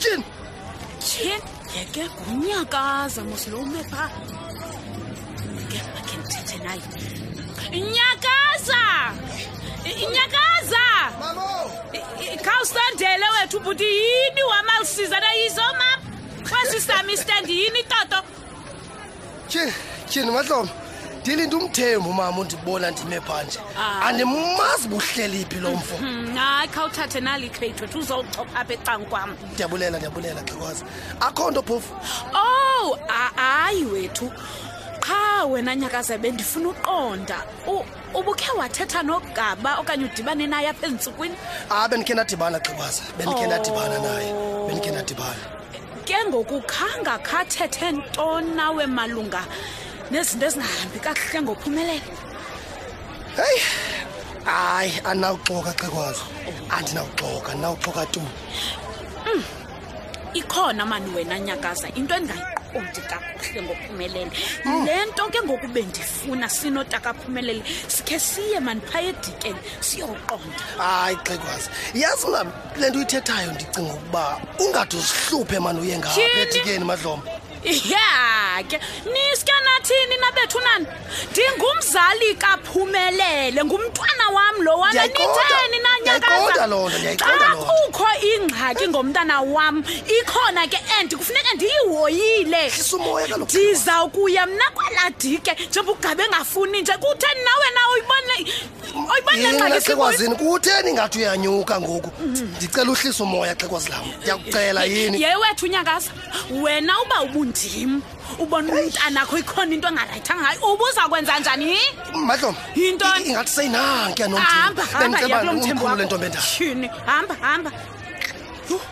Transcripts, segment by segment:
tyhini tyhini ngeke ngunyakaza mosilo ume phaa ngeke akhe ndithethe naye nyakaza nyakaza khawusondele wethu bhuti yini wamalusiza nayizo map kwasisami standi yini toto tyhini tyhini mahlombe ndilinde umthembu umama undibona ndime phanje Ah. andimazi buhleli phi lo mfo Hmm, hayi khawuthathe nali ikhreythi wethu uzowuchopha apha ecangu kwam ndiyabulela ndiyabulela xhekwazi akho nto phofu ow a- hayi wethu qha wena nyakaza bendifuna uqonda U- ubukhe wathetha nogaba okanye udibane naye apha ezintsukwini a bendikhe ndadibana xhekwazi bendikhe ndadibana naye bendikhe ndadibana ke ngoku khanga khathethe nto nawe malunga nezinto ezingahambi kakuhle ngophumelele heyi hayi andinawuxoka xekwazo andinawuxoka andinawuxoka tu mm. ikhona mani wena nyakaza into endingayiqondi kakuhle ngophumelele mm. le nto ke ngoku bendifuna sinotakaphumelele sikhe siye mani phaya edikeni siyoqonda hayi xekwazo yazi kule nto uyithethayo ndicinga ukuba ungade uzihluphe mani uye ngaphethikeni madlomba ya ke niske nathini nabethunani ndingumzali kaphumelele ngumntwana wam lo wana nitheni nanyakazaxa kukho ingxaki ngomntana wam ikhona ke and kufuneka ndiyihoyile ndizawukuya mna kwaladike njengoba ugabe engafuni nje kutheni nawe na uyibone Yini xekwazini kutheni ngathi uyanyuka ngoku ndicela uhlisa umoya xekwazi lam ndiyakucela yini ye wethu unyakaza wena uba ubundim ubona umntanakho ikhona into engarayithanga ngayo ubuza kwenza njani madlom into ingathi seyinanke nomthembu bendicela uba umkhulu le ntombi endala hamba hamba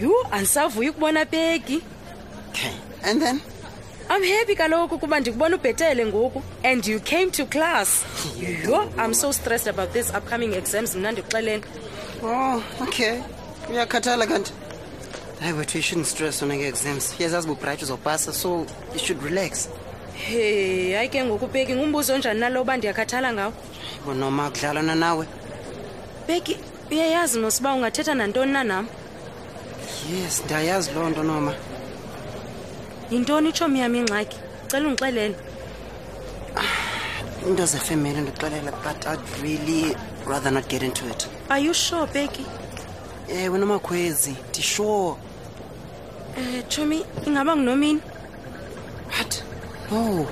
yhu andisavuyi ukubona pegi okay and then i'm happy kaloku ukuba ndikubona ubhetele ngoku and you came to class yho i'm so stressed about this upcoming exams mna ndikuxeleni oh okay uyakhathala kanti hayi wethu you shouldn't stress on exams yezazi bubright uzopasa so you should relax Hey, hayi ke ngoku Bheki ngumbuzo onjani naloba ndiyakhathala ngawo. Bonoma kudlalana nawe. Bheki uyayazi mos uba ungathetha nantoni na nam? Yes, ndiyayazi loo nto Noma. Yintoni itshomi yam ingxaki? Cela ungixelele. Into zefemeli ndixelela but I'd really rather not get into it. Are you sure Bheki? Ewe Nomakhwezi, ndisure. Eh, tshomi ingaba ngunomini? What? Oh,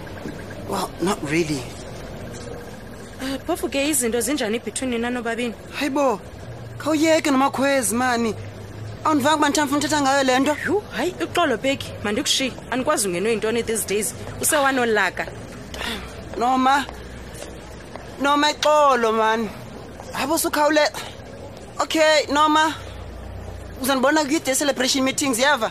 well, not really. Uh, phofu ke izinto zinjani between nina nobabini hayi bo khawuyeke nomakhwezi mani awundivanga uba ndithamfuna uthetha ngayo le nto yhu hayi uxolo beki mandikushiye andikwazi ungenwe yintoni these days usewanolaka noma noma ixolo mani hayi bo sukhawule okay noma uzandibona kwi-day celebration meetings yeva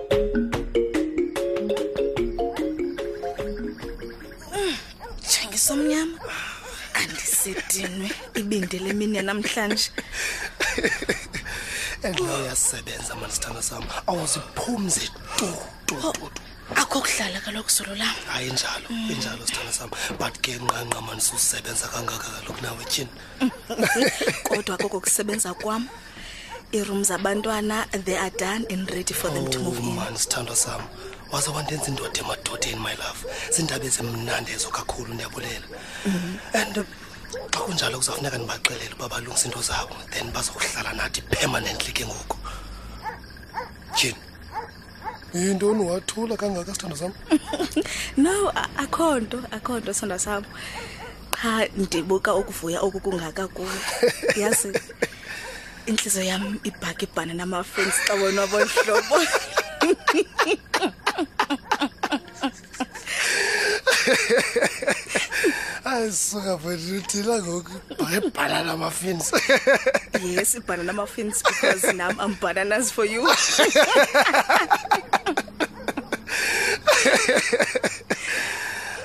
njengesiomnyama andisidinwe ibinde le mini yanamhlanje endlo uyasebenza mani sithanda sam awuziphumze tu tu tu tu akho kuhlala kaloku solo lam hayi injalo injalo sithanda sam but ke nqanqa mani susebenza kangaka kaloku nawe tyhini kodwa koko kusebenza kwam iiroom zabantwana they are done and ready for them to move in man sithandwa sam waze wandenza indoda emadodeni my love ziindaba ezimnandi ezo kakhulu ndiyabulela and xa kunjalo kuzafuneka ndibaxelele uba balungisa into zabo then bazokuhlala nathi permanently ke ngoku tyhini yintoni wathula kangaka sithando sam no akho nto akho nto sithando sam qha ndibuka ukuvuya oku kungaka kuwe yazi intliziyo yam ibhaka ibhane namafensi xa bonwa bohlobo ayisuka mfethu uthila ngoku bhayibhanana muffins yes ibhanana muffins because nam am bananas for you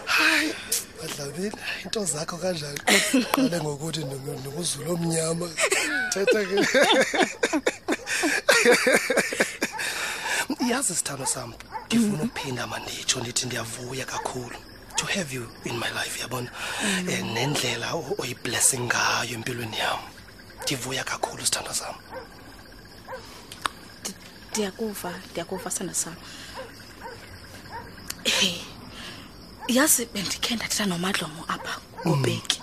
hayi badlamini into zakho kanjani qale ngokuthi ndinguzulu omnyama thetha ke yazi sithando sam ndifuna ukuphinda manditsho ndithi ndiyavuya kakhulu to have you in my life yabona um nendlela oyiblessing ngayo empilweni yam ndivuya kakhulu sithanda sam ndiyakuva ndiyakuva sithanda sam hey yazi bendikhe ndathetha nomadlomo apha ngobeki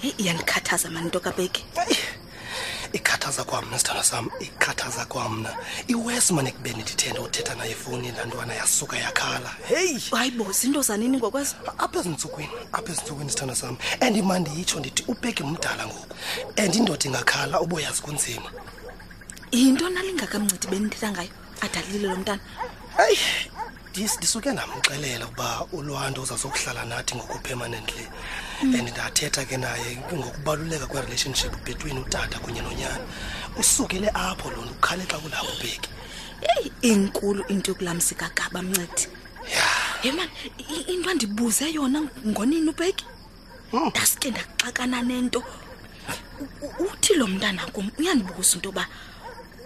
heyi iyandikhathaza mani into kabeki ikhathaza kwam nesithando sam ikhathaza kwam mna iwesi mane kubeni ndithende uthetha naye efowunini laa ntwana yasuka yakhala heyi hayi bo zinto zanini ngokwazi apha ezintsukwini apha ezintsukwini sithando sam and ma ndiyitsho ndithi ubeki mdala ngoku and indoda ingakhala uboyazi kunzima yinto nalingakamncidi benithetha ngayo adalile lo mntana heyi ndis- ndisuke ndamxelela ukuba ulwando uzazokuhlala nathi ngokupermanently and ndathetha ke naye ngokubaluleka kwerelationship between utata kunye nonyana usukele apho loo nto ukhale xa kulapho bheki eyi inkulu into yokulamsi kakaba mncedi ye mani i- into andibuze yona ngonini ubheki oh. ndaske ndaxakana nento uthi lo mntana kum uyandibuza into yoba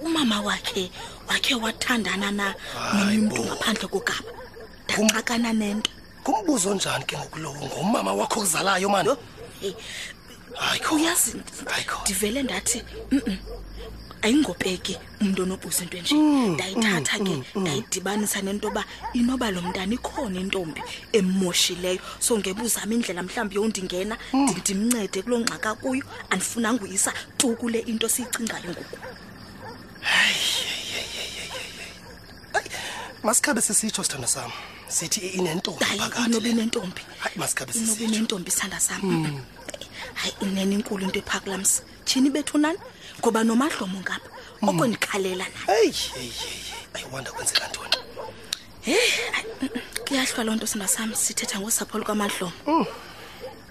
umama wakhe wakhe wathandana na nomnye umntu ngaphandle kogaba ndaxakana nento kumbuzo njani ke ngokulowo ngomama wakho kuzalayo mani hayi kho uyazi ndivele ndathi ayingopeki umntu onobhuza into enje mm, ndayithatha mm, ke mm, ndayidibanisa nento yoba inoba lo mntana ikhona intombi emmoshileyo so ngebuzama indlela mhlawumbi yowundingena ndimncede kuloo ngxaka kuyo andifunanga uyisa tu kule into siyicingayo ngoku masikhabe sisitsho sithando sam sithi inentombi phakathiinoba inentombi hayi masikhabe sisitsho inentombi sithanda sam hayi inene inkulu into ephakulamsa thini bethunani ngoba nomadlomo ngapha hmm. okundikhalela naye ayiwanda kwenzeka ntoni heyi kuyahlwa loo nto sina sam sithetha ngosapho lukamadlomo oh.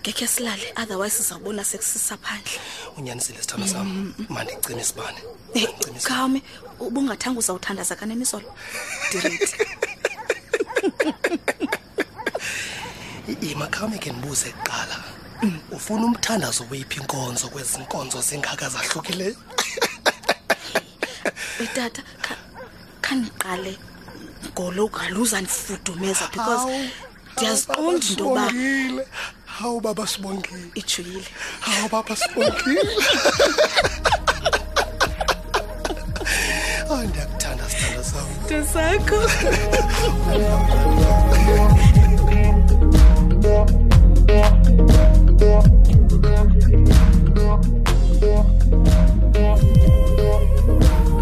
ngekhe silale otherwise sizawubona sekusisa phandle unyanisile sithando sam mm, mm, mm. mandicime isibane eh, khawume ubungathanga uzawuthandaza kanenizolo direct ima khawume ke ndibuze kuqala mm, ufuna umthandazo weyiphi inkonzo kwezi nkonzo zingaka zahlukileyo utata khandiqale ngolo ngaluza ndifudumeza because ndiyaziqonda into yoba hawu baba sibongile ijuyile hawu baba sibongile hayi ndiyakuthanda sithanda sam nto sakho